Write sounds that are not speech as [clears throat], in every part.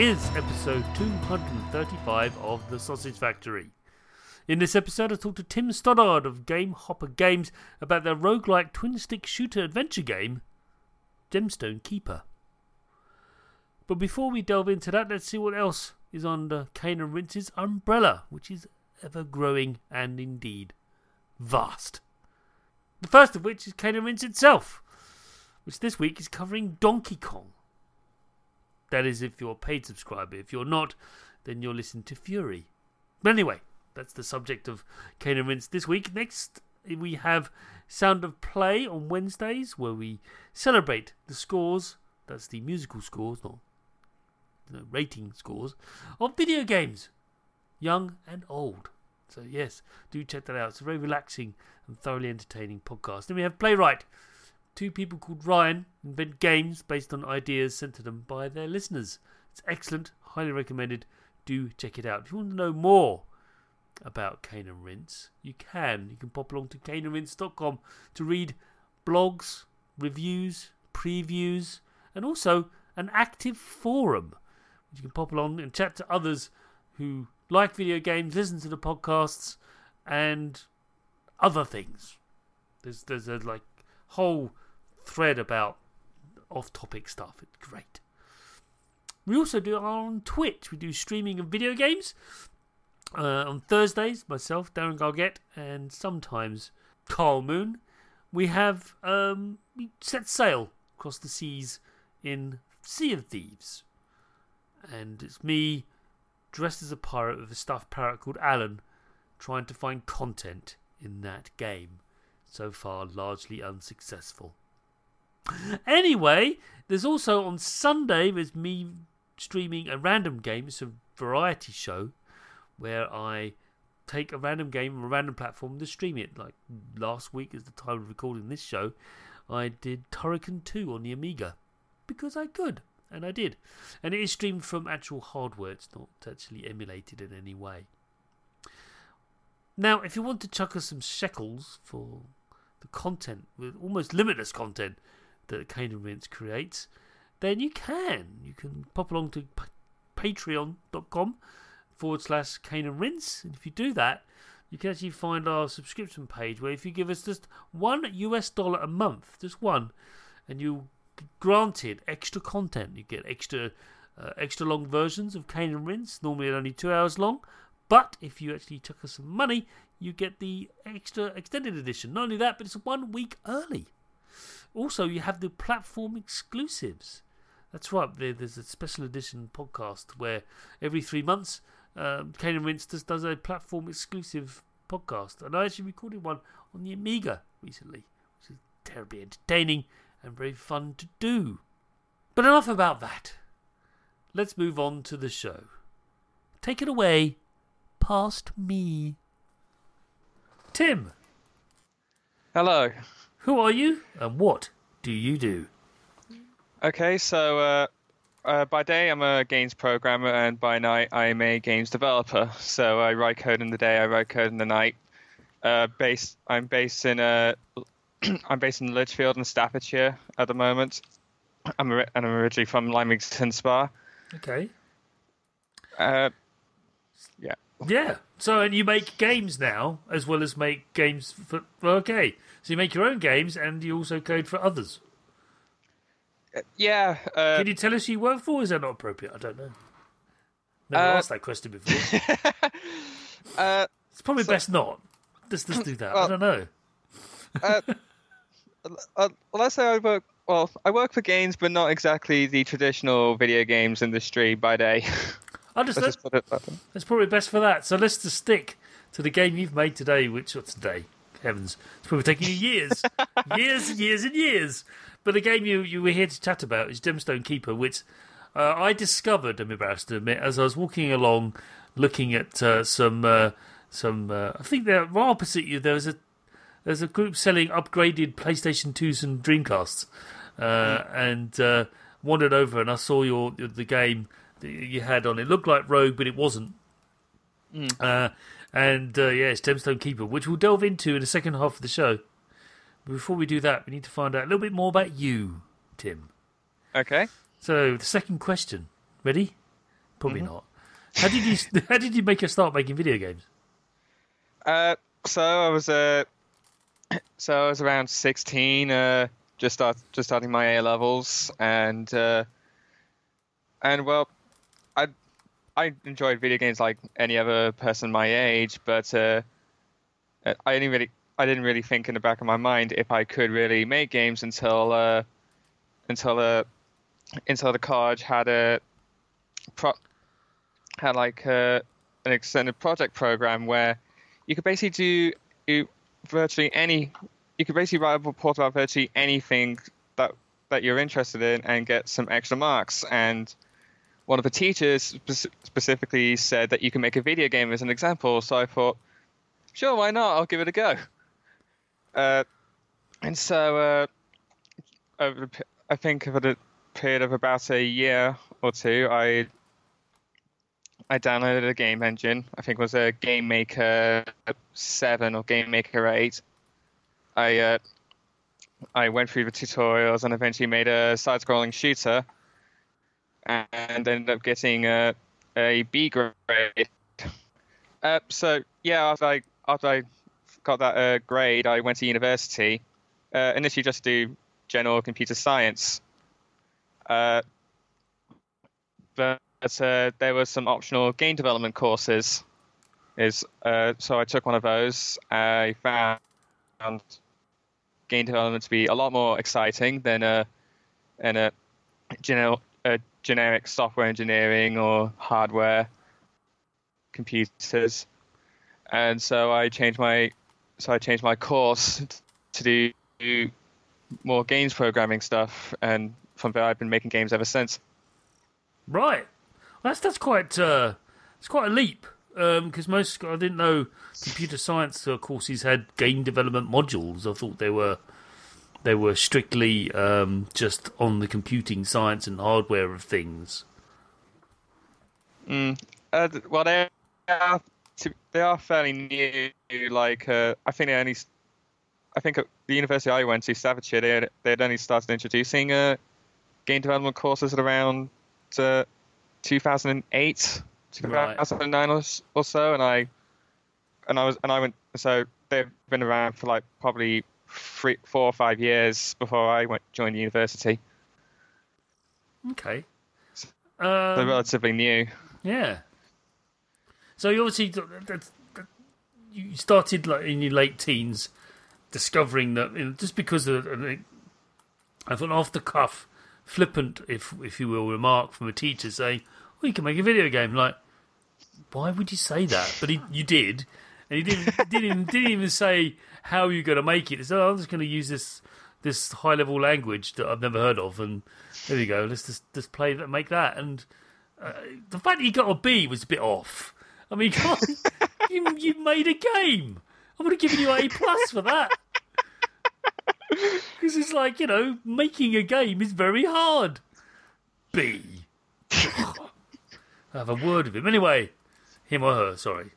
Is episode 235 of The Sausage Factory. In this episode, I talk to Tim Stoddard of Gamepopper Games about their roguelike twin stick shooter adventure game, Gemstone Keeper. But before we delve into that, let's see what else is under Cane and Rinse's umbrella, which is ever growing and indeed vast. The first of which is Cane and Rinse itself, which this week is covering Donkey Kong. That is if you're a paid subscriber. If you're not, then you're listening to Fury. But anyway, that's the subject of Cane and Rinse this week. Next, we have Sound of Play on Wednesdays, where we celebrate the scores. That's the musical scores, not the rating scores of video games, young and old. So yes, do check that out. It's a very relaxing and thoroughly entertaining podcast. Then we have Playwright Two people called Ryan invent games based on ideas sent to them by their listeners. It's excellent, highly recommended. Do check it out. If you want to know more about Cane and Rinse, you can. You can pop along to caneandrinse.com to read blogs, reviews, previews, and also an active forum. You can pop along and chat to others who like video games, listen to the podcasts, and other things. There's there's a like whole thread about off-topic stuff. It's great. We also do on Twitch. We do streaming of video games uh, on Thursdays. Myself, Darren Gargett, and sometimes Carl Moon. We have um, we set sail across the seas in Sea of Thieves, and it's me dressed as a pirate with a stuffed parrot called Alan, trying to find content in that game so far largely unsuccessful. Anyway, there's also on Sunday there's me streaming a random game. It's a variety show where I take a random game from a random platform to stream it. Like last week, is the time of recording this show, I did Turrican 2 on the Amiga because I could, and I did. And it is streamed from actual hardware, it's not actually emulated in any way. Now, if you want to chuck us some shekels for the content, with almost limitless content that and Rinse creates, then you can. You can pop along to patreon.com forward slash and Rinse. And if you do that, you can actually find our subscription page where if you give us just one US dollar a month, just one, and you granted extra content. You get extra uh, extra long versions of Cane and Rinse, normally only two hours long. But if you actually took us some money, you get the extra extended edition. Not only that, but it's one week early. Also, you have the platform exclusives. That's right. There's a special edition podcast where every three months, um, Cane and Rinse does, does a platform exclusive podcast, and I actually recorded one on the Amiga recently, which is terribly entertaining and very fun to do. But enough about that. Let's move on to the show. Take it away, past me. Tim. Hello. Who are you and what do you do? Okay, so uh, uh, by day I'm a games programmer, and by night I'm a games developer. So I write code in the day, I write code in the night. Uh, based, I'm based in uh, [clears throat] I'm based in Lichfield in Staffordshire at the moment. I'm and I'm originally from Leamington Spa. Okay. Uh, Yeah. So, and you make games now as well as make games for. Okay. So you make your own games and you also code for others. yeah, uh, Can you tell us who you work for? Is that not appropriate? I don't know. Never Uh, asked that question before. [laughs] uh, It's probably best not. Let's just do that. I don't know. uh, uh, let's say I work. Well, I work for games, but not exactly the traditional video games industry by day. [laughs] I just, Let's just put it that way. It's probably best for that. So let's just stick to the game you've made today, which what's today? Heavens, it's probably taking you years, [laughs] years and years and years. But the game you, you were here to chat about is Gemstone Keeper, which uh, I discovered. I'm embarrassed to admit, as I was walking along, looking at uh, some uh, some. Uh, I think they're right opposite you. There was a there's a group selling upgraded PlayStation 2s and Dreamcasts, uh, and uh, wandered over and I saw your the game you had on. It looked like Rogue, but it wasn't. Uh, and uh, yeah, it's Gemstone Keeper, which we'll delve into in the second half of the show. But before we do that, we need to find out a little bit more about you, Tim. Okay. So the second question, ready? Probably not. How did you [laughs] How did you make your start making video games? Uh, so I was uh, [clears throat] so I was around sixteen, uh, just start just starting my A levels, and uh, and well, I I enjoyed video games like any other person my age, but uh, I didn't really I didn't really think in the back of my mind if I could really make games until uh, until uh, until the college had a pro- had like uh, an extended project program where you could basically do virtually any you could basically write a report about virtually anything that that you're interested in and get some extra marks. And one of the teachers specifically said that you can make a video game as an example so i thought sure why not i'll give it a go uh, and so uh, over i think over the period of about a year or two i I downloaded a game engine. I think it was a Game Maker Seven or Game Maker Eight. I uh, I went through the tutorials and eventually made a side-scrolling shooter, and ended up getting a, a B grade. Uh, so yeah, after I after I got that uh, grade, I went to university. Uh, initially, just to do general computer science. Uh, but uh, there were some optional game development courses. Is uh, so I took one of those. I found game development to be a lot more exciting than a than a, generic, a generic software engineering or hardware computers. And so I changed my so I changed my course to do more games programming stuff, and from there I've been making games ever since. Right. That's that's quite uh, it's quite a leap because most I didn't know computer science courses had game development modules. I thought they were they were strictly um, just on the computing science and hardware of things. Uh, well, they are they are fairly new. Like uh, I think they only, I think at the university I went to, Staffordshire, they had, they had only started introducing uh, game development courses at around uh, 2008, 2009 or, or so, and I and I was and I went. So they've been around for like probably three, four or five years before I went joined the university. Okay. They're Um, relatively new. Yeah. So you obviously you started like in your late teens, discovering that you know, just because of, of an off the cuff, flippant, if if you will, remark from a teacher saying, "Well, you can make a video game." Like, why would you say that? But he, you did, and he didn't [laughs] didn't even, didn't even say how you're going to make it. He said, oh, "I'm just going to use this." This high level language that I've never heard of, and there you go. Let's just just play that, make that, and uh, the fact that you got a B was a bit off. I mean, [laughs] on, you you made a game. I would have given you A plus for that. [laughs] Because it's like you know, making a game is very hard. B. I have a word with him. Anyway, him or her, sorry.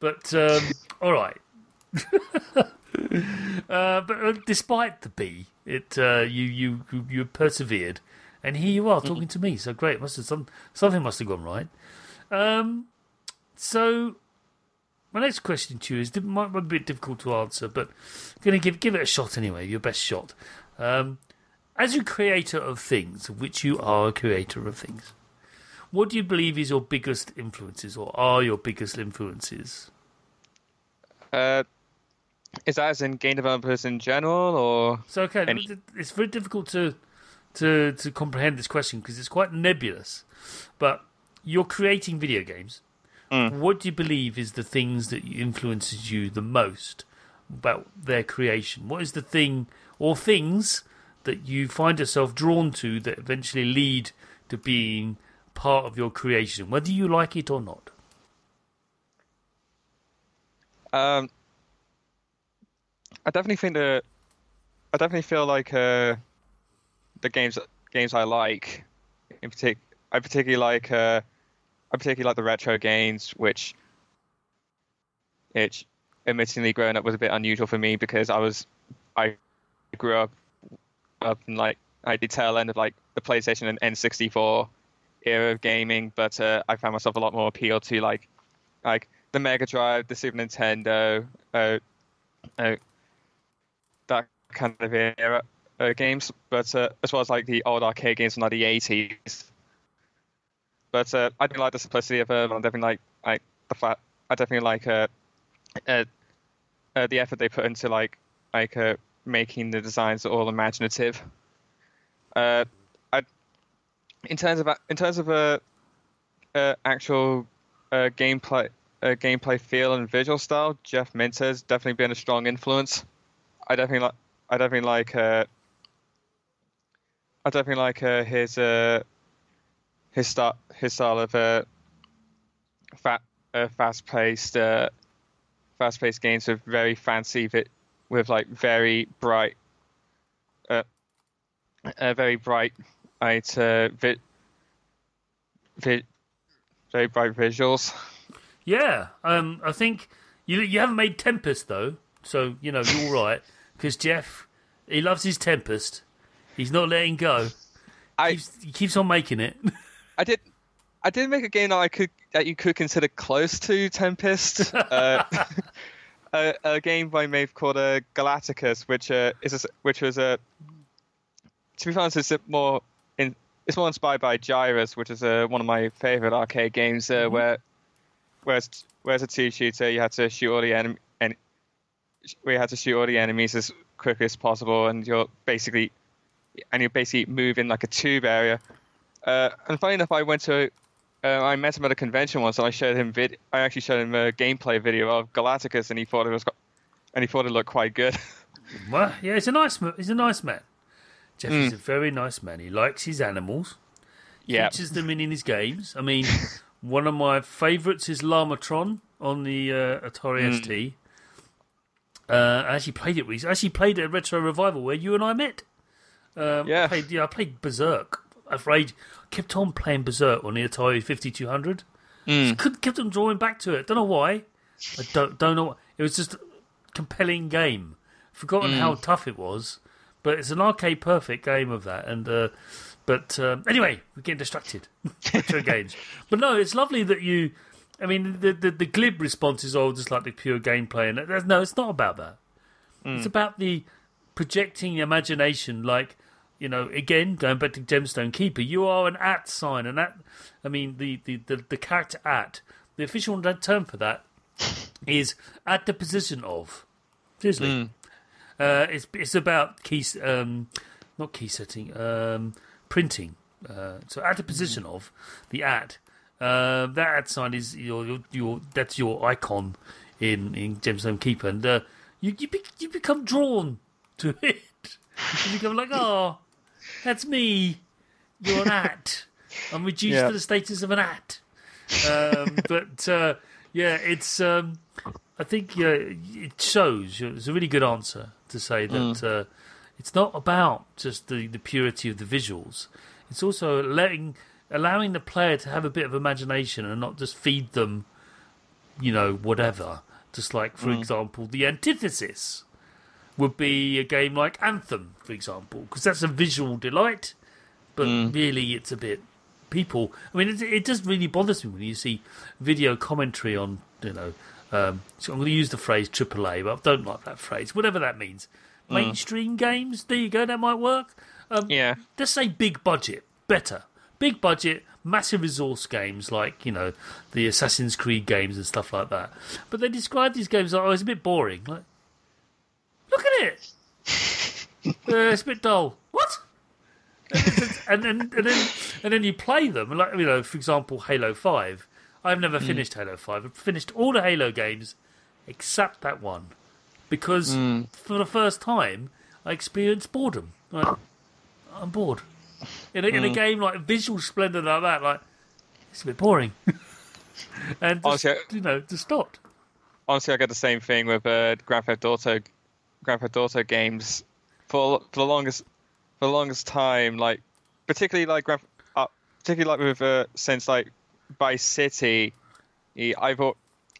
But um, [laughs] all right. [laughs] uh, but uh, despite the B, it uh, you you you persevered, and here you are talking to me. So great, must have some something must have gone right. Um, so my next question to you is might be a bit difficult to answer, but going to give give it a shot anyway. Your best shot. Um, as a creator of things, which you are a creator of things, what do you believe is your biggest influences, or are your biggest influences? Uh, is that as in game developers in general, or so? Okay, any... it's very difficult to to to comprehend this question because it's quite nebulous. But you're creating video games. Mm. What do you believe is the things that influences you the most about their creation? What is the thing or things that you find yourself drawn to that eventually lead to being part of your creation, whether you like it or not? Um, I definitely think that I definitely feel like uh, the games games I like, in particular, I particularly like uh, I particularly like the retro games, which, which, admittedly, growing up was a bit unusual for me because I was I grew up up in like I the tail end of like the PlayStation and N64 era of gaming, but uh, I found myself a lot more appeal to like like the Mega Drive, the Super Nintendo, uh, uh, that kind of era uh, games, but uh, as well as like the old arcade games from like the 80s. But uh, I do like the simplicity of them. I definitely like like the flat. I definitely like the effort they put into like like making the designs all imaginative. In terms of in terms of a actual uh, gameplay uh, gameplay feel and visual style, Jeff Minter has definitely been a strong influence. I definitely like I definitely like uh, I definitely like uh, his uh, his start his style of uh, fat uh, fast paced uh, fast paced games with very fancy bit with like very bright uh, uh very bright uh, vi- vi- very bright visuals. Yeah, um, I think you you haven't made Tempest though, so you know you're all right because Jeff he loves his Tempest. He's not letting go. I keeps, he keeps on making it. [laughs] I did. I did make a game that I could that you could consider close to Tempest. [laughs] uh, a, a, game by Maeve called uh, Galacticus, which uh, is a, which was a to be honest, it's a more it's more inspired by Gyruss, which is uh, one of my favorite arcade games, uh, mm-hmm. where whereas whereas a two shooter, you had to shoot all the enemy and we had to shoot all the enemies as quickly as possible, and you're basically and you basically move in like a tube area. Uh, and funny enough, I went to uh, I met him at a convention once, and I showed him vid. I actually showed him a gameplay video of Galacticus, and he thought it was and he thought it looked quite good. [laughs] well, yeah, he's a nice he's a nice man. Jeff mm. is a very nice man. He likes his animals. Yeah, features them in, in his games. I mean. [laughs] One of my favourites is Llamatron on the uh, Atari mm. ST. Uh, I actually played it recently. I actually played it a retro revival where you and I met. Um, yeah. I played, yeah, I played Berserk. Afraid, kept on playing Berserk on the Atari 5200. Mm. Could, kept on drawing back to it. Don't know why. I don't don't know. It was just a compelling game. Forgotten mm. how tough it was, but it's an arcade perfect game of that. And uh, but um, anyway, we're getting distracted. [laughs] Retro games. But no, it's lovely that you. I mean, the, the, the glib response is all just like the pure gameplay, and no, it's not about that. Mm. It's about the projecting imagination. Like, you know, again, going back to Gemstone Keeper, you are an at sign, and at. I mean, the, the, the, the character at. The official term for that [laughs] is at the position of. Seriously. Mm. Uh, it's it's about key, um, not key setting. Um, printing. Uh, so at the position mm. of the at, uh, that at sign is your, your, your that's your icon in in Gemstone Keeper, and uh, you you, be, you become drawn to [laughs] it. you become like, oh, that's me. You're an at. I'm reduced yeah. to the status of an at. Um, [laughs] but uh, yeah, it's. Um, I think yeah, it shows. It's a really good answer to say that mm. Uh, it's not about just the, the purity of the visuals. It's also letting allowing the player to have a bit of imagination and not just feed them, you know, whatever. Just like, for example, the antithesis would be a game like Anthem, for example, because that's a visual delight, but really it's a bit people. I mean, it, it just really bothers me when you see video commentary on, you know, um, so I'm going to use the phrase AAA, but I don't like that phrase, whatever that means. Mainstream games, there you go, that might work. Um, Yeah. let's say big budget, better. Big budget, massive resource games like, you know, the Assassin's Creed games and stuff like that. But they describe these games like, oh, it's a bit boring. Like, look at it! [laughs] uh, it's a bit dull. What? and then and then and then you play them like you know for example Halo 5 I've never finished Halo 5 I've finished all the Halo games except that one. Because for the first time I experienced boredom. Like I'm bored. In a, in a game like visual splendor like that like it's a bit boring. [laughs] And just, Honestly, you know just stopped. honestly, I get the same thing with uh, Grand Theft Auto, Grand Theft Auto games. For for the longest for the longest time, like particularly like uh, particularly like with uh, since like Vice City, I've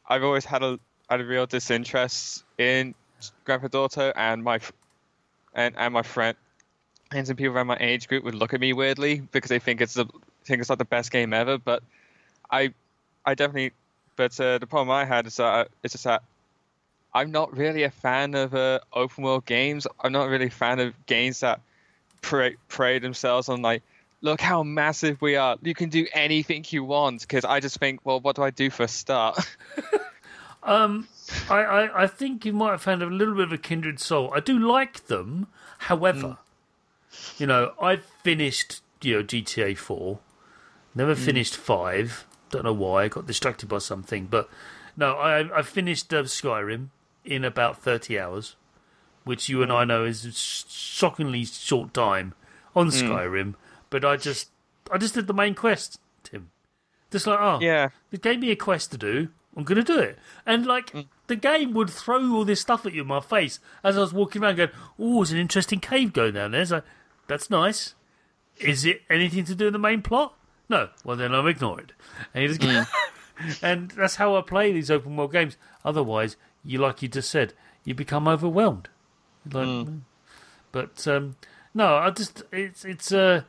I've always had a had a real disinterest in Grand Theft Auto, and my and and my friend and some people around my age group would look at me weirdly because they think it's the think it's like the best game ever. But I I definitely but uh, the problem I had is that it's just that I'm not really a fan of uh, open world games. I'm not really a fan of games that prey, prey themselves on like, look how massive we are. You can do anything you want. Because I just think, well, what do I do for a start? [laughs] Um, I, I, I think you might have found a little bit of a kindred soul. I do like them, however, you know, I've finished you know GTA Four, never finished Five. Don't know why. I got distracted by something, but no, I I finished uh, Skyrim in about thirty hours, which you and I know is a shockingly short time on Skyrim. But I just I just did the main quest, Tim. Just like oh yeah, they gave me a quest to do. I'm going to do it. And like the game would throw all this stuff at you in my face as I was walking around, going, "Oh, there's an interesting cave going down there." So that's nice. Is it anything to do with the main plot? No. Well, then I'll ignore it. And, you just [laughs] and that's how I play these open world games. Otherwise, you like you just said, you become overwhelmed. Like, mm. But um, no, I just it's it's uh,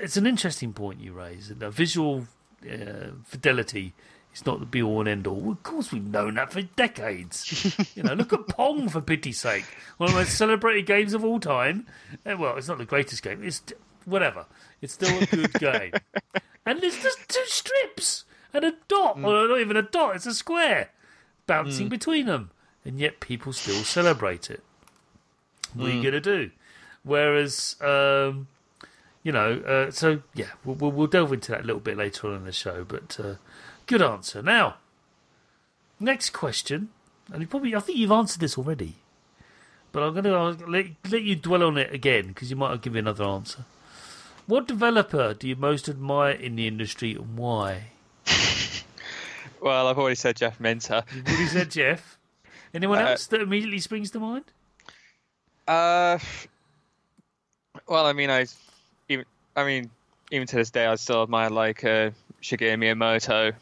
it's an interesting point you raise. The visual uh, fidelity is not the be all and end all. Of course, we've known that for decades. [laughs] you know, look at Pong for pity's sake, one of the most celebrated games of all time. Uh, well, it's not the greatest game. It's whatever. It's still a good game. [laughs] And there's just two strips and a dot, mm. or not even a dot. It's a square bouncing mm. between them, and yet people still celebrate it. What mm. are you going to do? Whereas, um, you know, uh, so yeah, we'll, we'll, delve into that a little bit later on in the show. But uh, good answer. Now, next question, and you probably I think you've answered this already, but I'm going to let, let you dwell on it again because you might have given another answer. What developer do you most admire in the industry and why? [laughs] well, I've already said Jeff Minter. You've already said Jeff. Anyone [laughs] uh, else that immediately springs to mind? Uh, well, I mean, I I mean, even to this day, I still admire like uh, Shigeru Miyamoto.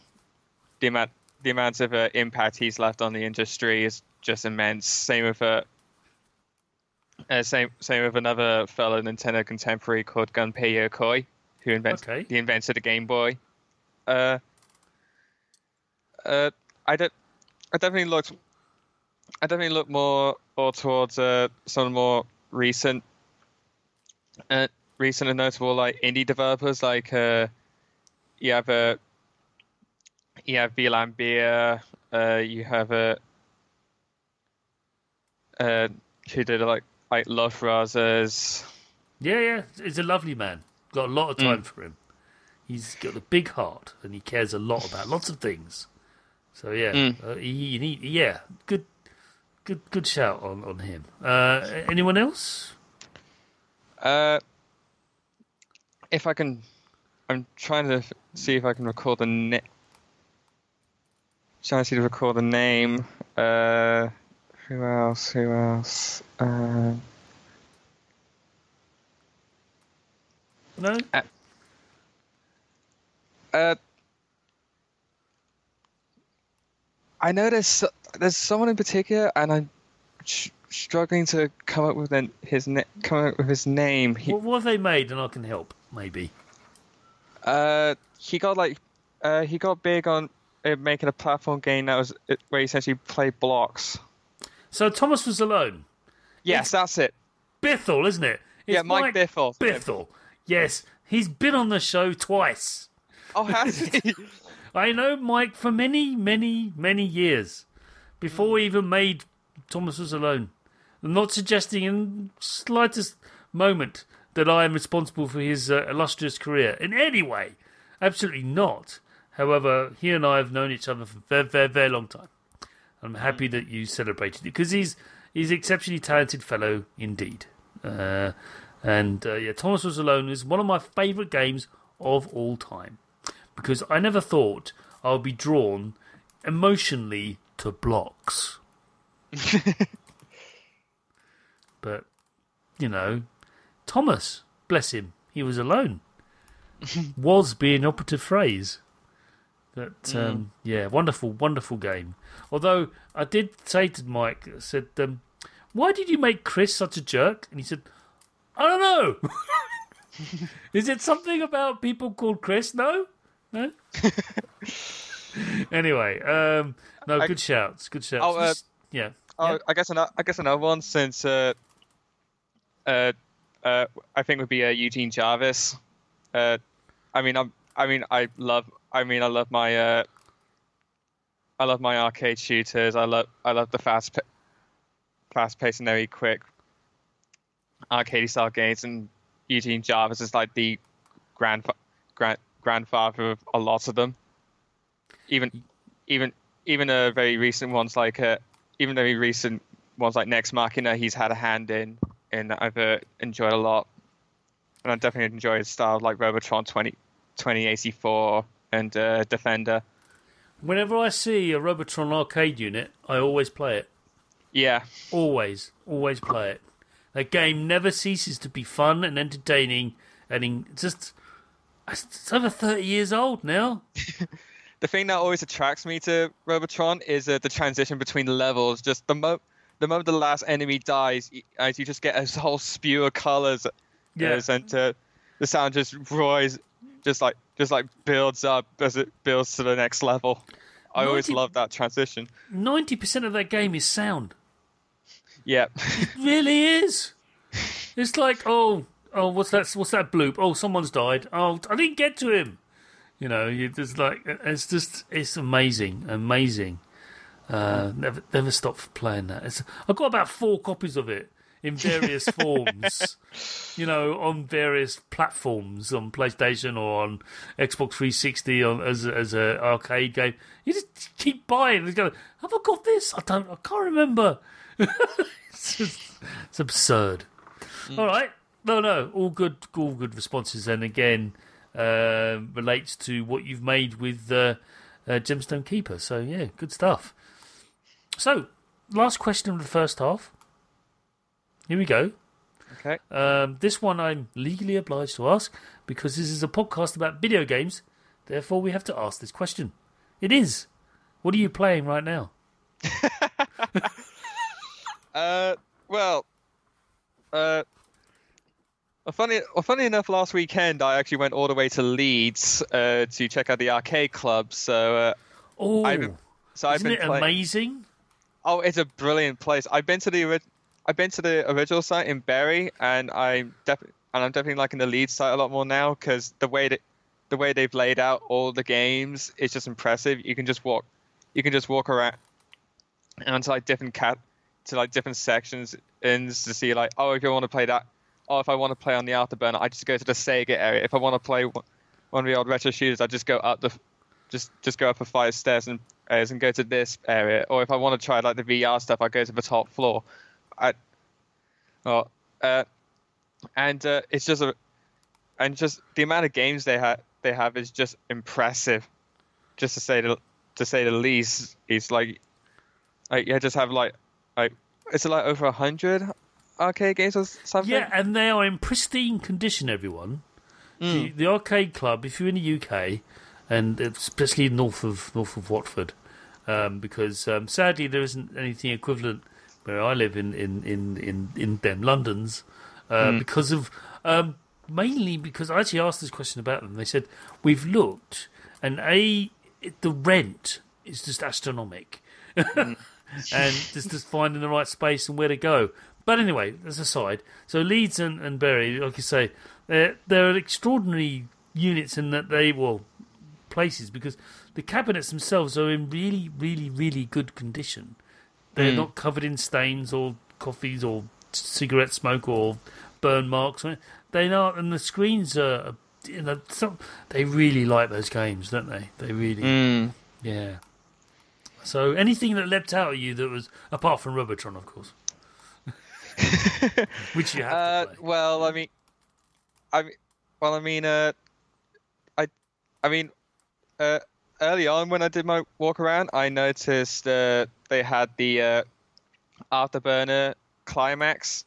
The amount the amount of uh, impact he's left on the industry is just immense. Same with uh, uh, same same with another fellow Nintendo contemporary called Gunpei Yokoi, who invented okay. he invented the Game Boy. Uh, uh, I don't. I definitely looked. I definitely look more or towards uh, some more recent, uh, recent and notable like indie developers. Like uh, you have a, uh, you have Vlambeer. Uh, you have a, uh, who did like like Love Razors. Yeah, yeah, he's a lovely man. Got a lot of time mm. for him. He's got a big heart and he cares a lot about lots of things. So yeah, mm. uh, he, he, yeah, good, good, good shout on on him. Uh, anyone else? Uh, if I can, I'm trying to see if I can recall the name. Trying to see to recall the name. Uh, who else? Who else? Uh, no. Uh, Uh, I know there's there's someone in particular, and I'm sh- struggling to come up with an, his na- come up with his name. He What, what have they made, and I can help maybe. uh he got like uh he got big on uh, making a platform game that was uh, where he essentially played blocks. So Thomas was alone. Yes, that's it. Bithell, isn't it? It's yeah, Mike, Biffle. Bithell. Yes, he's been on the show twice. Oh, has he? [laughs] I know Mike for many, many, many years before he even made Thomas Was Alone. I'm not suggesting in slightest moment that I am responsible for his uh, illustrious career in any way. Absolutely not. However, he and I have known each other for a very, very, very long time. I'm happy that you celebrated it because he's he's an exceptionally talented fellow indeed. Uh, and uh, yeah, Thomas Was Alone is one of my favourite games of all time because I never thought I would be drawn emotionally to blocks. [laughs] but, you know, Thomas, bless him, he was alone. was being an operative phrase. That um, yeah, wonderful, wonderful game. Although I did say to Mike, I said, um, "Why did you make Chris such a jerk?" And he said, "I don't know. [laughs] Is it something about people called Chris? No, no." [laughs] anyway, um, no, I- good shouts, good shouts. Oh, uh, yeah, Oh, Yeah. I guess another, I guess another one since uh, uh, uh, I think would be uh, Eugene Jarvis. Uh, I mean, I'm, I mean, I love, I mean, I love my, uh, I love my arcade shooters. I love, I love the fast, fast paced and very quick arcade style games. And Eugene Jarvis is like the grand, grand, grandfather of a lot of them. Even, even, even a very recent ones like uh, even very recent ones like Nex Machina, he's had a hand in, and I've uh, enjoyed a lot. And I definitely enjoy his style, like Robotron 20, 2084 and uh, Defender. whenever I see a Robotron arcade unit, I always play it. Yeah, Always, always play it. That game never ceases to be fun and entertaining, and in, just it's over thirty years old now. [laughs] the thing that always attracts me to Robotron is uh, the transition between levels. Just the mo, the moment the last enemy dies, as you just get a whole spew of colors. Yeah. and uh, the sound just roars, just like just like builds up as it builds to the next level. I always love that transition. Ninety percent of that game is sound. Yeah. It really is. It's like, oh, oh, what's that? What's that bloop? Oh, someone's died. Oh, I didn't get to him. You know, you just like it's just it's amazing, amazing. Uh, never, never stop playing that. It's, I've got about four copies of it in [laughs] various forms. You know, on various platforms, on PlayStation or on Xbox 360, on as as a arcade game. You just keep buying and go. Have I got this? I don't. I can't remember. [laughs] it's, just, it's absurd. All right. No, no. All good. All good responses. And again, uh, relates to what you've made with uh, uh, Gemstone Keeper. So yeah, good stuff. So, last question of the first half. Here we go. Okay. Um, this one I'm legally obliged to ask because this is a podcast about video games. Therefore, we have to ask this question. It is. What are you playing right now? [laughs] Uh, well, uh, funny, funny enough, last weekend I actually went all the way to Leeds uh, to check out the arcade club. So, uh, Oh, I've- so I've isn't been it playing. amazing? Oh, it's a brilliant place. I've been to the ori- I've been to the original site in Bury, and I'm definitely and I'm definitely liking the Leeds site a lot more now because the way that the way they've laid out all the games is just impressive. You can just walk, you can just walk around onto like different cat to like different sections and to see like oh if you want to play that oh if I want to play on the Afterburner I just go to the Sega area. If I want to play one of the old retro shooters I just go up the just just go up a of stairs and areas and go to this area. Or if I want to try like the VR stuff, I go to the top floor. I, well, uh, and uh, it's just a, and just the amount of games they have they have is just impressive. Just to say the to say the least, it's like, like yeah, just have like like it's like over a hundred arcade games or something. Yeah, and they are in pristine condition, everyone. Hmm. The, the arcade club, if you're in the UK, and especially north of north of Watford, um, because um, sadly there isn't anything equivalent where I live in in in in, in them Londons, uh, Mm. because of um, mainly because I actually asked this question about them. They said we've looked, and a it, the rent is just astronomical, [laughs] [laughs] and just just finding the right space and where to go. But anyway, that's aside. So Leeds and, and Bury, like you say, they're they're extraordinary units in that they well places because the cabinets themselves are in really, really, really good condition. They're Mm. not covered in stains or coffees or cigarette smoke or burn marks. They are, and the screens are. You know, some, they really like those games, don't they? They really, Mm. yeah. So anything that leapt out at you that was apart from Robotron, of course, [laughs] which you have Uh, well, I mean, I mean, well, I mean, uh, I, I mean, uh, early on when I did my walk around, I noticed uh, they had the uh, afterburner climax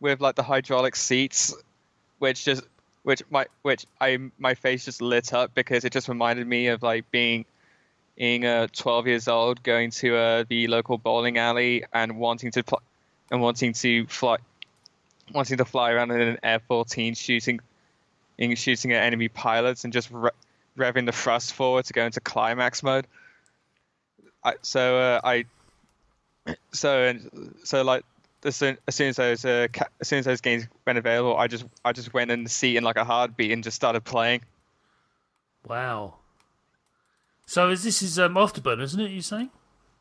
with like the hydraulic seats, which just, which my, which I, my face just lit up because it just reminded me of like being. Being uh, 12 years old, going to uh, the local bowling alley and wanting to pl- and wanting to fly wanting to fly around in an F-14 shooting in shooting at enemy pilots and just re- revving the thrust forward to go into climax mode. I, so uh, I so and so like as soon as, soon as those uh, ca- as soon as those games went available, I just I just went in the seat in like a heartbeat and just started playing. Wow. So is this is um, Afterburner, isn't it? You saying?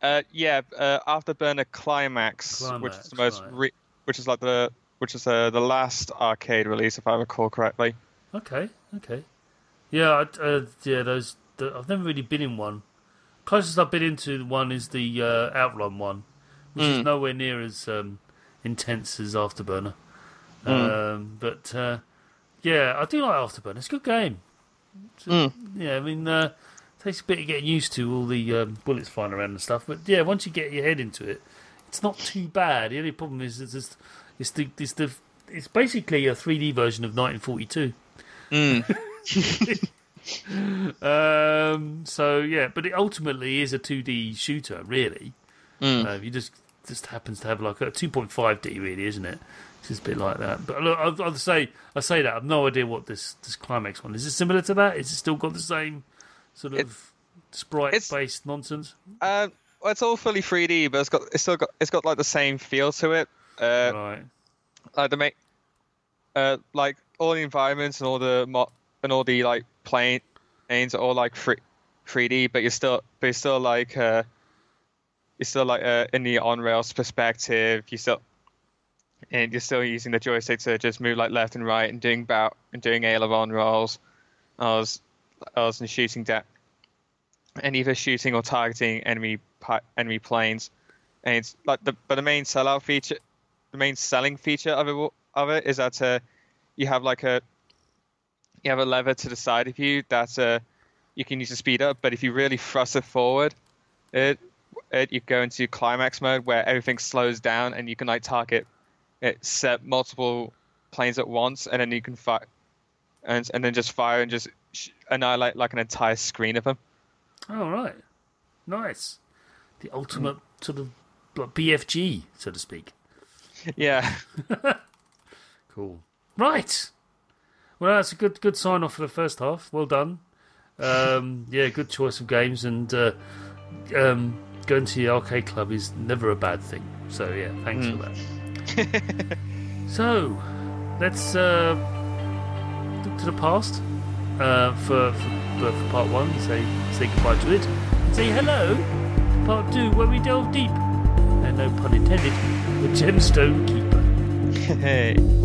Uh, yeah, uh, Afterburner Climax, which is the most right. re- which is like the which is uh, the last arcade release if I recall correctly. Okay, okay. Yeah, uh, yeah. Those the, I've never really been in one. Closest I've been into one is the uh, Outrun one, which is Mm. nowhere near as um, intense as Afterburner. Mm. Um, but uh, yeah, I do like Afterburner. It's a good game. A- Mm. Yeah, I mean, uh, takes a bit of getting used to all the um, bullets flying around and stuff. But yeah, once you get your head into it, it's not too bad. The only problem is it's just, it's the it's the it's basically a 3D version of 1942. Mm. [laughs] Um, so yeah, but it ultimately is a 2D shooter, really. Mm. Uh, you just just happens to have like a 2.5D, really, isn't it? It's just a bit like that. But look, I'll, I'll say I say that I've no idea what this this climax one is. It similar to that? Is it still got the same sort of It's- sprite-based nonsense? Um, well, it's all fully 3D, but it's got it's still got it's got like the same feel to it. Uh, right. like the main, uh, like all the environments and all the mo- and all the like planes are all like free, 3D, but you're still but you're still like uh, you're still like uh, in the on rails perspective. You still and you're still using the joystick to just move like left and right and doing bout and doing aileron rolls. Was I was shooting down and either shooting or targeting enemy enemy planes. And it's like the but the main sellout feature the main selling feature of it of it is that uh, you have like a you have a lever to the side of you that uh, you can use to speed up, but if you really thrust it forward, it, it you go into climax mode where everything slows down and you can like target it set multiple planes at once, and then you can fire and and then just fire and just sh- annihilate like an entire screen of them. All right. Nice. The ultimate sort of BFG, so to speak. Yeah. [laughs] Cool. Right. Well, that's a good good sign off for the first half. Well done. Um, yeah, good choice of games, and uh, um, going to the arcade club is never a bad thing. So yeah, thanks for that. [laughs] so let's uh, look to the past uh, for, for for part one. Say say goodbye to it. Say hello. Part two, where we delve deep, and no pun intended, the Gemstone Keeper. hey.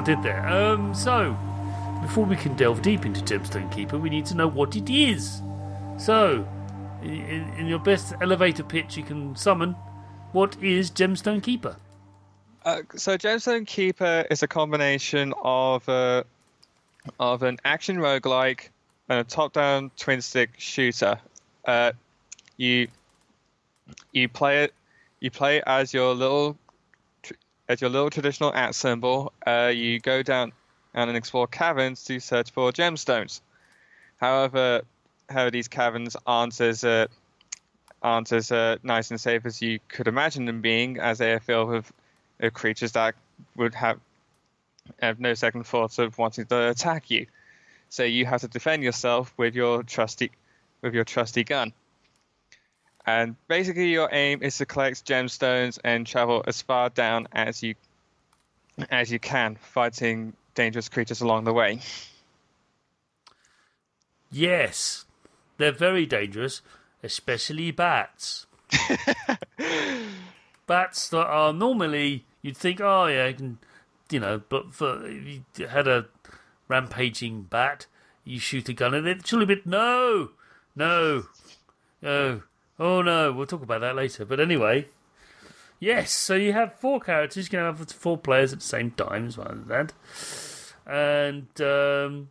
Did there. Um, so, before we can delve deep into Gemstone Keeper, we need to know what it is. So, in, in your best elevator pitch you can summon, what is Gemstone Keeper? Uh, so Gemstone Keeper is a combination of uh, of an action roguelike and a top-down twin-stick shooter. Uh, you you play it you play as your little as your little traditional at symbol. Uh, you go down and explore caverns to search for gemstones. However, how these caverns aren't as uh, aren't as uh, nice and safe as you could imagine them being, as they are filled with uh, creatures that would have have no second thoughts of wanting to attack you. So you have to defend yourself with your trusty with your trusty gun. And basically, your aim is to collect gemstones and travel as far down as you as you can, fighting dangerous creatures along the way. Yes, they're very dangerous, especially bats. [laughs] bats that are normally you'd think, oh yeah, I can, you know, but for if you had a rampaging bat, you shoot a gun at it. Surely, but no, no, no, oh no. We'll talk about that later. But anyway, yes. So you have four characters. You can have four players at the same time, as well as that. And um,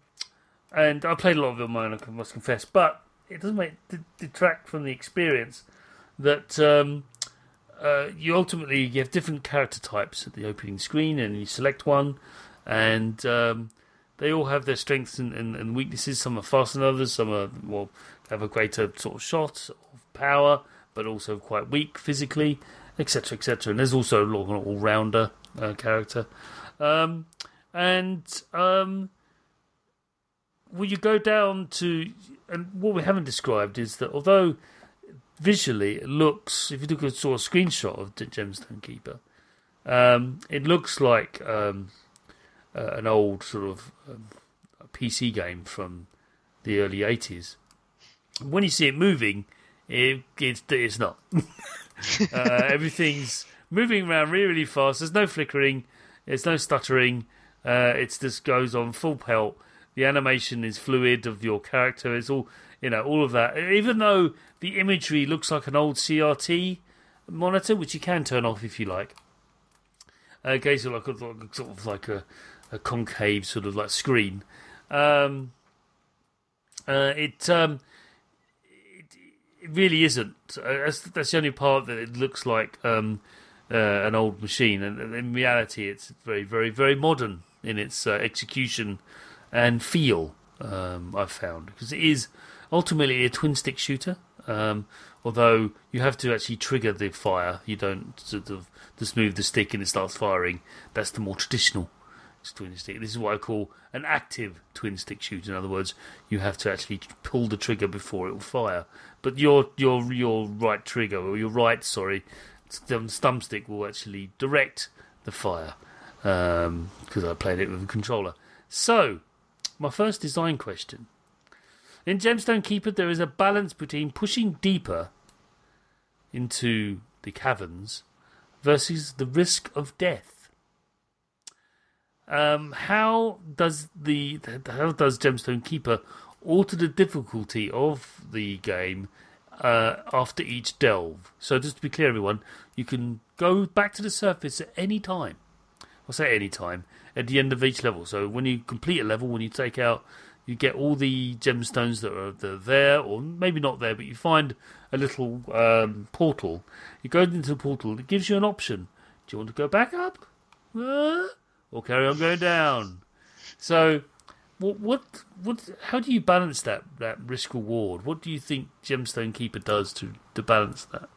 and I played a lot of own. I must confess, but it doesn't make detract from the experience that um, uh, you ultimately you have different character types at the opening screen, and you select one, and um, they all have their strengths and, and, and, weaknesses. Some are faster than others. Some are well have a greater sort of shot of power, but also quite weak physically, etc., etc. And there's also a lot of an all-rounder uh, character, um, and um, well, you go down to and what we haven't described is that although visually it looks, if you look at sort of screenshot of the Gemstone Keeper, um, it looks like um, uh, an old sort of um, PC game from the early 80s. When you see it moving, it, it it's not. [laughs] uh, everything's moving around really, really fast. There's no flickering, there's no stuttering. Uh, it just goes on full pelt. The animation is fluid of your character. It's all you know, all of that. Even though the imagery looks like an old CRT monitor, which you can turn off if you like. Uh, okay, so like a, like, sort of like a, a concave sort of like screen. Um, uh, it, um, it, really isn't. Uh, that's, that's the only part that it looks like um, uh, an old machine, and in reality, it's very, very, very modern in its uh, execution and feel. Um, I've found because it is ultimately a twin stick shooter. Um, although you have to actually trigger the fire, you don't sort of just move the stick and it starts firing. That's the more traditional twin stick. This is what I call an active twin stick shoot. In other words, you have to actually pull the trigger before it will fire. But your your your right trigger or your right sorry, thumb stick will actually direct the fire because um, I played it with a controller. So, my first design question in Gemstone Keeper, there is a balance between pushing deeper into the caverns versus the risk of death. Um, how does the how does Gemstone Keeper alter the difficulty of the game uh, after each delve? So just to be clear, everyone, you can go back to the surface at any time. I'll say any time at the end of each level. So when you complete a level, when you take out you get all the gemstones that are, that are there, or maybe not there, but you find a little um, portal. You go into the portal, it gives you an option. Do you want to go back up? Uh, or carry on going down? So, what, what, what, how do you balance that, that risk reward? What do you think Gemstone Keeper does to, to balance that?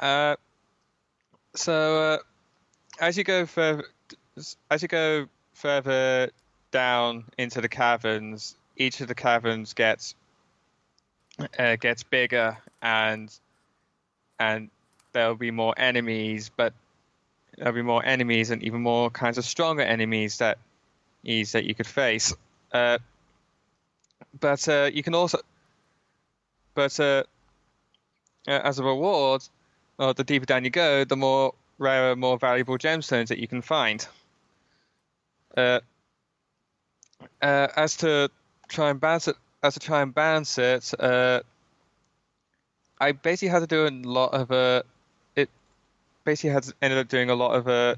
Uh, so, uh, as you go further, as you go further down into the caverns, each of the caverns gets uh, gets bigger and and there'll be more enemies, but there'll be more enemies and even more kinds of stronger enemies that that you could face. Uh, but uh, you can also, but uh, uh as a reward, uh, the deeper down you go, the more rare, more valuable gemstones that you can find. Uh, as to try and balance it, as to try and balance it, I basically had to do a lot of. Basically, had to, ended up doing a lot of uh,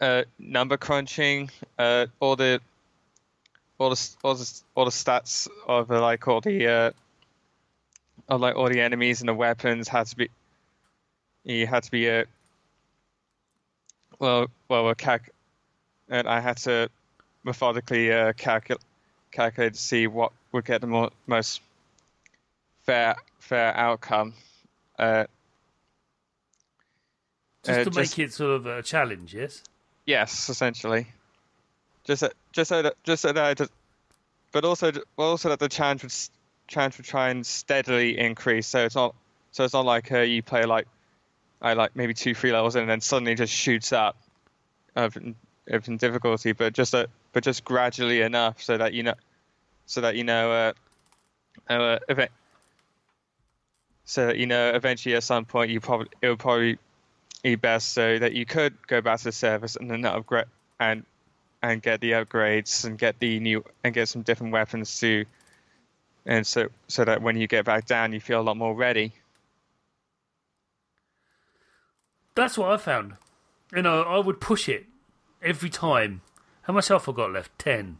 uh, number crunching. Uh, all the all the all the all the stats of uh, like all the uh, of like all the enemies and the weapons had to be. You had to be a. Uh, well, well, a calc, and I had to methodically uh, calculate calculate to see what would get the more, most fair fair outcome. Uh, just uh, to just- make it sort of a challenge, yes. yes, essentially. Just just so that just so that I but also well, also that the challenge would challenge would try and steadily increase. So it's not so it's not like uh, you play like I like maybe two three levels in and then suddenly just shoots up of in, of difficulty, but just a, but just gradually enough so that you know so that you know uh, uh event so that you know eventually at some point you probably it would probably be best so that you could go back to the service and then upgrade and and get the upgrades and get the new and get some different weapons too and so so that when you get back down you feel a lot more ready That's what I found. You know, I would push it every time. How much health I got left? Ten.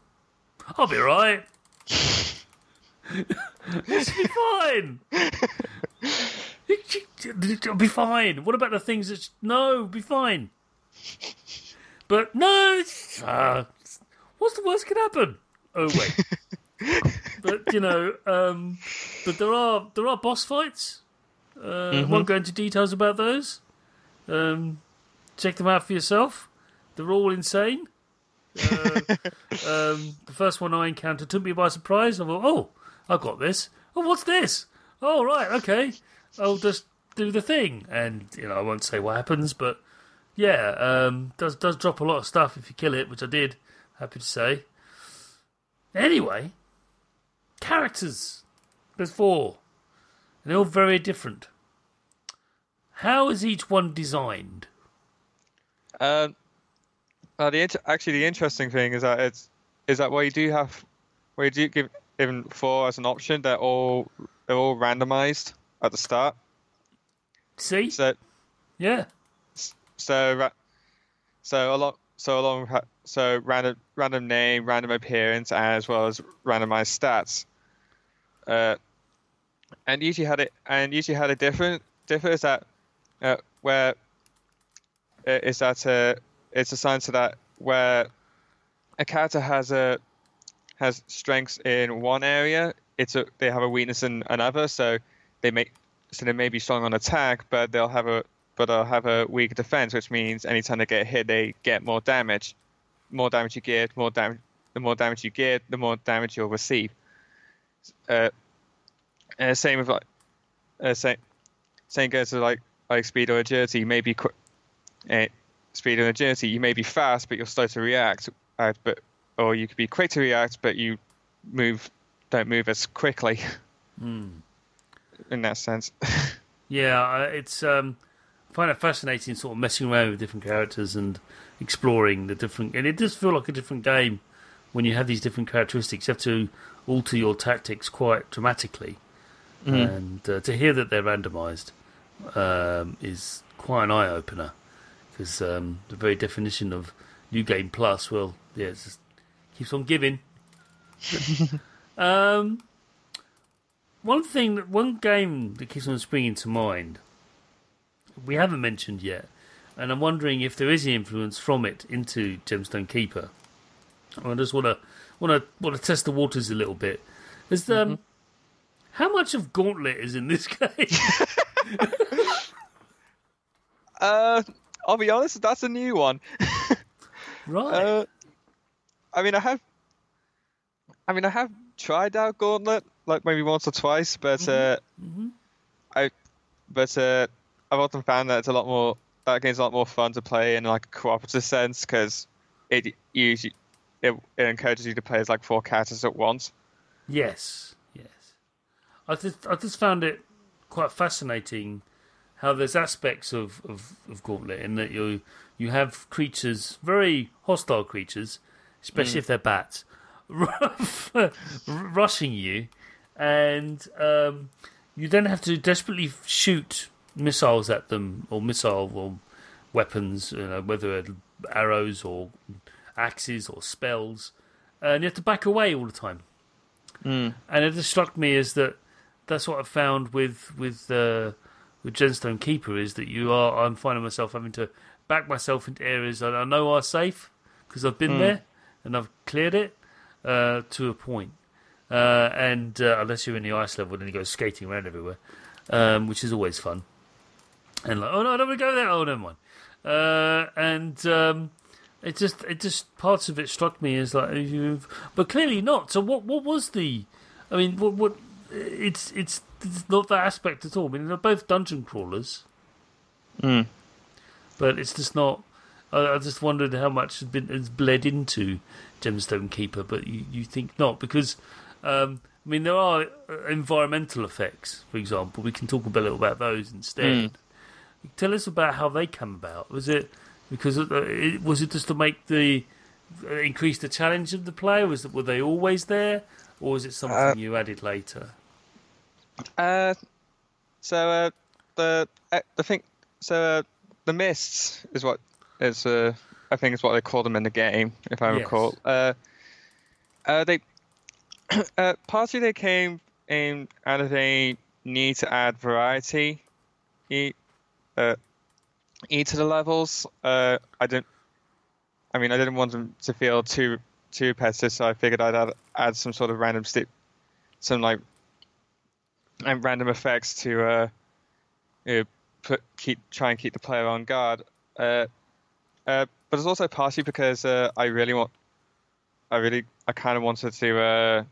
I'll be right. [laughs] [laughs] this will be fine. [laughs] I'll [laughs] be fine. What about the things that no, be fine. But no, uh, what's the worst that can happen? Oh wait. [laughs] but you know, um, but there are there are boss fights. Uh, I Won't go into details about those. Um, check them out for yourself. They're all insane. Uh, [laughs] um, the first one I encountered took me by surprise. I thought, oh, I've got this. Oh, what's this? Oh, right, okay. I'll just do the thing. And, you know, I won't say what happens, but yeah, um, does does drop a lot of stuff if you kill it, which I did. Happy to say. Anyway, characters. There's four. And they're all very different. How is each one designed? Um, uh, the inter- actually the interesting thing is that it's is that where you do have where you do give even four as an option, they're all they're all randomized at the start. See? So Yeah. so So a lot. so along so random random name, random appearance, as well as randomized stats. Uh, and usually had it and usually had a different differs that uh, where uh, is that uh, it's assigned to that where a character has a has strengths in one area, it's a they have a weakness in another, so they may so they may be strong on attack, but they'll have a but they'll have a weak defense, which means anytime they get hit, they get more damage. More damage you get, more damage. The more damage you get, the more damage you'll receive. Uh, and same with like, uh, same, same goes to like like speed or agility. You may be qu- uh, speed and agility. You may be fast, but you're slow to react. Uh, but or you could be quick to react, but you move don't move as quickly. [laughs] In that sense. [laughs] Yeah, I- it's um, I find it fascinating, sort of messing around with different characters and exploring the different. And it does feel like a different game when you have these different characteristics. You have to alter your tactics quite dramatically, and uh, to hear that they're randomised um, is quite an eye opener because um, the very definition of new game plus, well, yeah, it just keeps on giving. [laughs] um, one thing, that one game that keeps on springing to mind, we haven't mentioned yet, and I'm wondering if there is any influence from it into Gemstone Keeper. I just want to want to want to test the waters a little bit. Is um, how much of Gauntlet is in this [laughs] game? Uh, I'll be honest, that's a new one. [laughs] right. Uh, I mean, I have, I mean, I have tried out Gauntlet like maybe once or twice, but uh, I, but uh, I've often found that it's a lot more. That game's a lot more fun to play in like a cooperative sense because it usually it, it encourages you to play as like four characters at once. Yes, yes. I just I just found it quite fascinating how there's aspects of, of, of Gauntlet in that you you have creatures, very hostile creatures, especially if they're bats, [laughs] rushing you, and um, you then have to desperately shoot missiles at them or missile or weapons, you know, whether arrows or axes or spells, and you have to back away all the time. Mm. And it just struck me as that that's what I found with with uh, with Gemstone Keeper is that you are I'm finding myself having to back myself into areas that I know are safe because I've been Mm. there and I've cleared it uh, to a point. Uh, and uh, unless you're in the ice level, then you go skating around everywhere, um, which is always fun. And like, oh no, I don't want to go there. Oh, never mind. Uh, and um, it just, it just parts of it struck me as like, you've, but clearly not. So what, what was the? I mean, what, what? It's, it's, it's not that aspect at all. I mean, they're both dungeon crawlers, Mm. but it's just not. I, I just wondered how much has been has bled into Gemstone Keeper, but you, you think not because. Um, I mean, there are uh, environmental effects, for example. We can talk a little about those instead. Tell us about how they come about. Was it because it, was it just to make the uh, increase the challenge of the player? Was it, were they always there, or was it something Uh, you added later? Uh, so uh, the uh, the thing, so uh, the mists is what is uh, I think is what they call them in the game, if I Yes. recall. Uh, uh, they [coughs] uh, partly they came in out of a need to add variety, e, uh, e to the levels. Uh, I didn't. I mean, I didn't want them to feel too too repetitive, so I figured I'd add, add some sort of random sti- some like and random effects to uh, you know, put keep try and keep the player on guard. Uh, uh, but it's also partly because uh, I really want, I really, I kind of wanted to uh,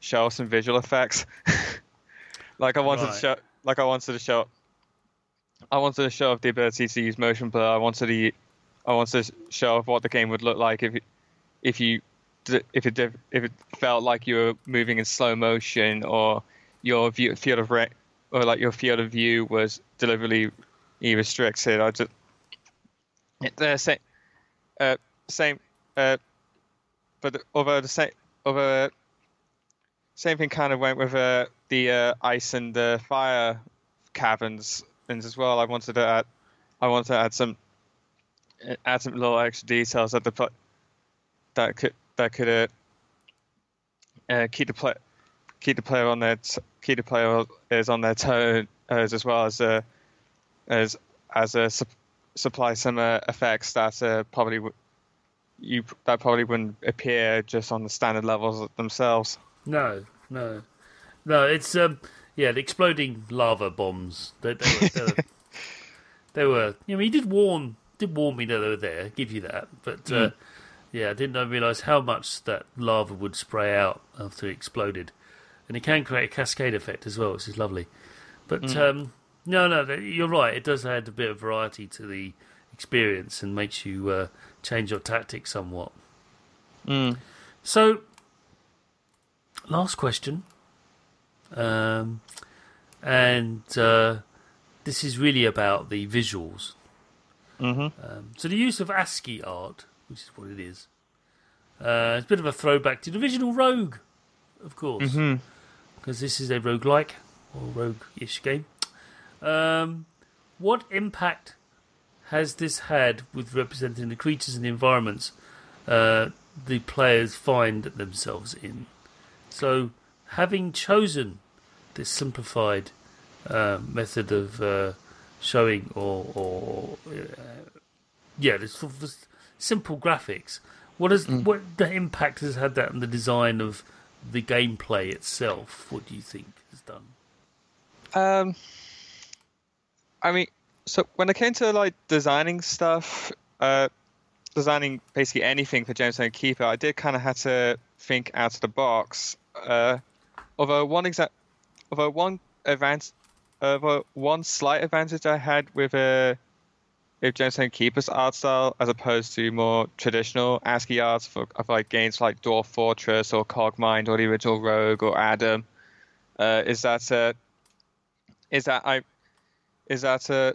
show some visual effects. [laughs] like I wanted Right. to show, like I wanted to show, I wanted to show off the ability to use motion blur. I wanted to, I wanted to show off what the game would look like if, if you, if it if it felt like you were moving in slow motion or your view, field of re- or like your field of view was deliberately restricted. I just the same, uh, same, uh, but although the same, uh, same thing kind of went with uh, the uh, ice and the fire caverns and as well. I wanted to add, I wanted to add some, add some little extra details that the that could that could uh, uh, keep the play keep the player on their t- keep the player is on their toe as, well as uh, as as a supply some uh, effects that uh, probably w- you that probably wouldn't appear just on the standard levels themselves. No, no, no. It's um, yeah, the exploding lava bombs. They, they were, they were, [laughs] they were. You know, he did warn, did warn me that they were there. Give you that, but uh, yeah, I didn't realise how much that lava would spray out after it exploded, and it can create a cascade effect as well, which is lovely. But um, no, no, you're right. It does add a bit of variety to the experience and makes you uh, change your tactics somewhat. Mm. So, last question, um, and uh, this is really about the visuals. hmm Um, so, the use of ASCII art, which is what it is, uh, it's a bit of a throwback to the original Rogue, of course, hmm because this is a roguelike or rogue-ish game. Um, what impact has this had with representing the creatures and the environments uh, the players find themselves in? So, having chosen this simplified uh, method of uh, showing or, or uh, yeah, this sort of simple graphics. What is what the impact has had that on the design of the gameplay itself? What do you think has done? Um, I mean, so when it came to like designing stuff, uh, designing basically anything for Gemstone Keeper, I did kind of have to think out of the box. Uh, although one exact, although one advantage, although one slight advantage I had with uh, with Gemstone Keeper's art style as opposed to more traditional ASCII arts for like games like Dwarf Fortress or Cogmind or the original Rogue or ADOM, uh, is that uh, is that I is that uh,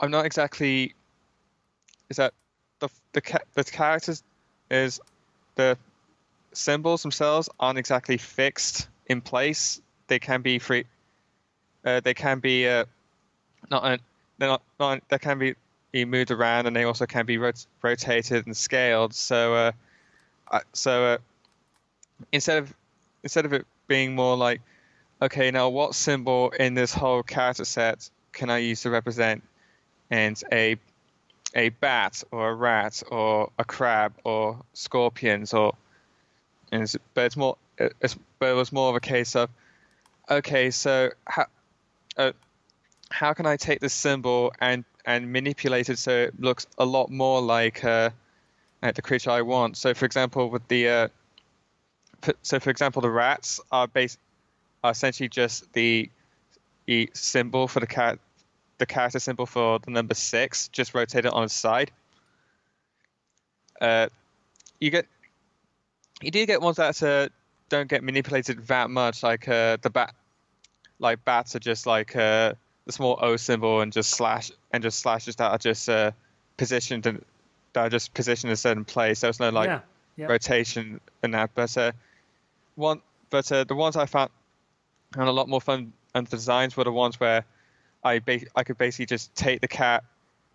I'm not exactly. Is that the the the characters is the symbols themselves aren't exactly fixed in place. They can be free. Uh, they can be uh, not. Uh, they're not. not they can be, moved around, and they also can be rot- rotated and scaled. So, uh, so uh, instead of instead of it being more like, okay, now what symbol in this whole character set can I use to represent and a a bat or a rat or a crab or scorpions or and it's, but it's more it's, but it was more of a case of okay so how uh, how can I take this symbol and and manipulate it so it looks a lot more like uh, like the creature I want? So for example with the uh, so for example the rats are base are essentially just the the symbol for the cat the character symbol for the number six, just rotate it on its side. Uh, you get you do get ones that uh, don't get manipulated that much, like uh, the bat, like bats are just like uh, the small O symbol and just slash and just slashes that are just uh, positioned and that are just positioned in a certain place. There's no like yeah, yeah. rotation in that. But uh, one, but uh, the ones I found had a lot more fun and the designs were the ones where I ba- I could basically just take the cat,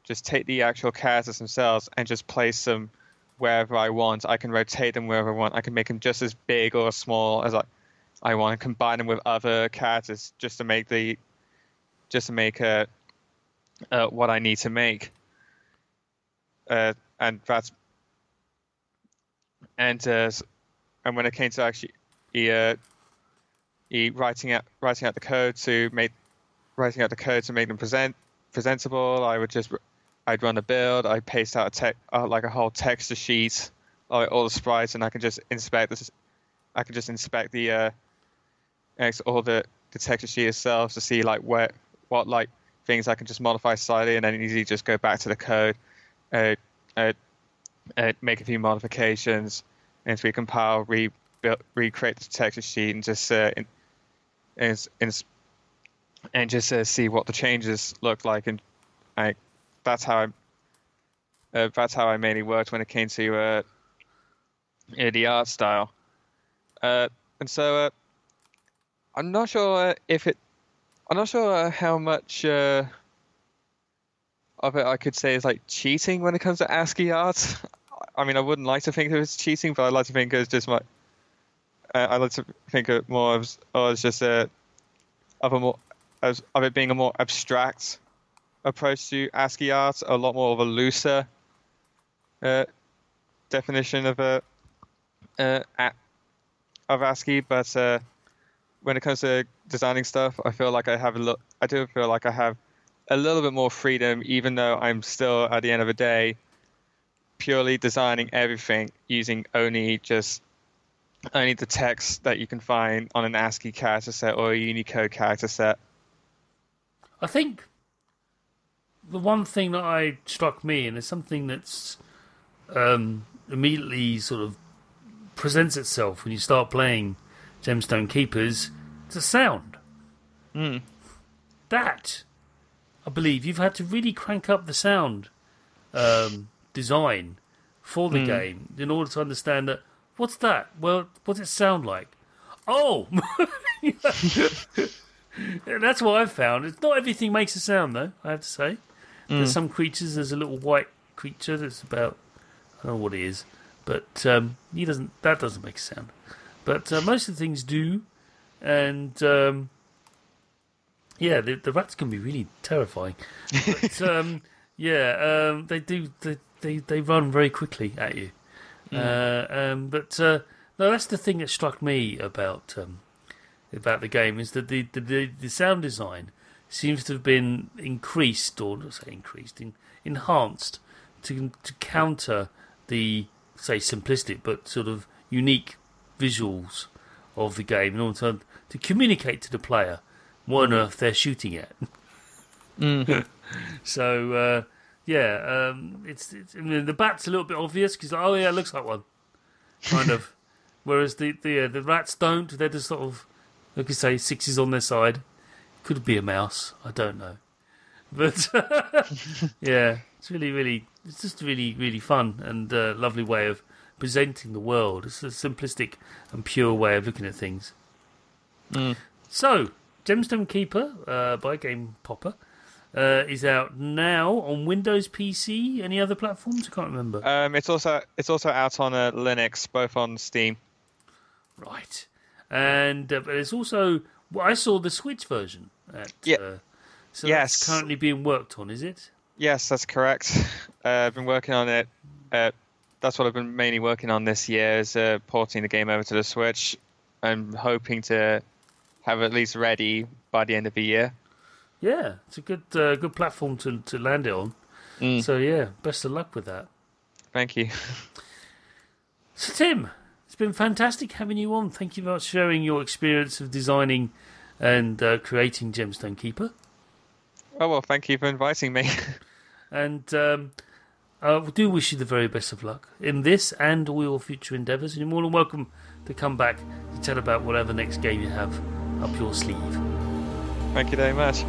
just take the actual characters themselves and just place them wherever I want. I can rotate them wherever I want. I can make them just as big or small as I, I want. And combine them with other characters just to make the, just to make uh, uh, what I need to make. Uh, and that's and uh, and when it came to actually uh, he writing out writing out the code to make writing out the code to make them present presentable. I would just I'd run a build. I paste out a tech uh, like a whole texture sheet, like all the sprites, and I can just inspect this. I can just inspect the uh, all the the texture sheet itself to see like where what like things I can just modify slightly, and then easily just go back to the code, uh, uh, uh, make a few modifications, and recompile, rebuild, recreate the texture sheet, and just uh, in, in, in, and just uh, see what the changes look like, and I, that's how I, uh, that's how I mainly worked when it came to uh, the art style, uh, and so uh, I'm not sure uh, if it, I'm not sure how much of it I could say is like cheating when it comes to ASCII art. [laughs] I mean, I wouldn't like to think of it as cheating, but I like to think it's just my. I like to think of it more as, or as just a, of a more, as of it being a more abstract approach to ASCII art, a lot more of a looser uh, definition of a, uh, of ASCII. But uh, when it comes to designing stuff, I feel like I have a look. I do feel like I have a little bit more freedom, even though I'm still at the end of the day purely designing everything using only just only the text that you can find on an ASCII character set or a Unicode character set. I think the one thing that I struck me, and it's something that's um, immediately sort of presents itself when you start playing Gemstone Keepers, it's the sound. Mm. That, I believe, you've had to really crank up the sound um, design for the Mm. game in order to understand that. What's that? Well, what's it sound like? Oh, [laughs] [laughs] that's what I've found. It's not everything makes a sound, though. I have to say, there's some creatures. There's a little white creature that's about I don't know what it is, but um, he doesn't. That doesn't make a sound. But uh, most of the things do, and um, yeah, the, the rats can be really terrifying. But [laughs] um, yeah, um, they do. They, they they run very quickly at you. Uh, um, but uh, no, that's the thing that struck me about um, about the game is that the, the, the, sound design seems to have been increased, or say increased, in, enhanced to to counter the say simplistic but sort of unique visuals of the game in order to, to communicate to the player what on earth they're shooting at. [laughs] so uh, yeah, um, it's, it's I mean, the bat's a little bit obvious because oh yeah, it looks like one, kind of. [laughs] Whereas the the uh, the rats don't. They're just sort of like you say, sixes on their side. Could be a mouse. I don't know. But [laughs] yeah, it's really, really, it's just really, really fun and uh, lovely way of presenting the world. It's a simplistic and pure way of looking at things. Mm. So, Gemstone Keeper uh, by Gamepopper uh, is out now on Windows PC. Any other platforms? I can't remember. Um, it's also it's also out on uh, Linux, both on Steam. Right, and uh, but it's also well, I saw the Switch version. At, Yeah. Uh, so Yes. that's currently being worked on, is it? Yes, that's correct. [laughs] Uh, I've been working on it. Uh, that's what I've been mainly working on this year is uh, porting the game over to the Switch. I'm hoping to have it at least ready by the end of the year. Yeah, it's a good uh, good platform to to land it on. Mm. So yeah, best of luck with that. Thank you. [laughs] So Tim, it's been fantastic having you on. Thank you for sharing your experience of designing and uh, creating Gemstone Keeper. Oh well, thank you for inviting me. [laughs] And um, I do wish you the very best of luck in this and all your future endeavours. And you're more than welcome to come back to tell about whatever next game you have up your sleeve. thank you very much.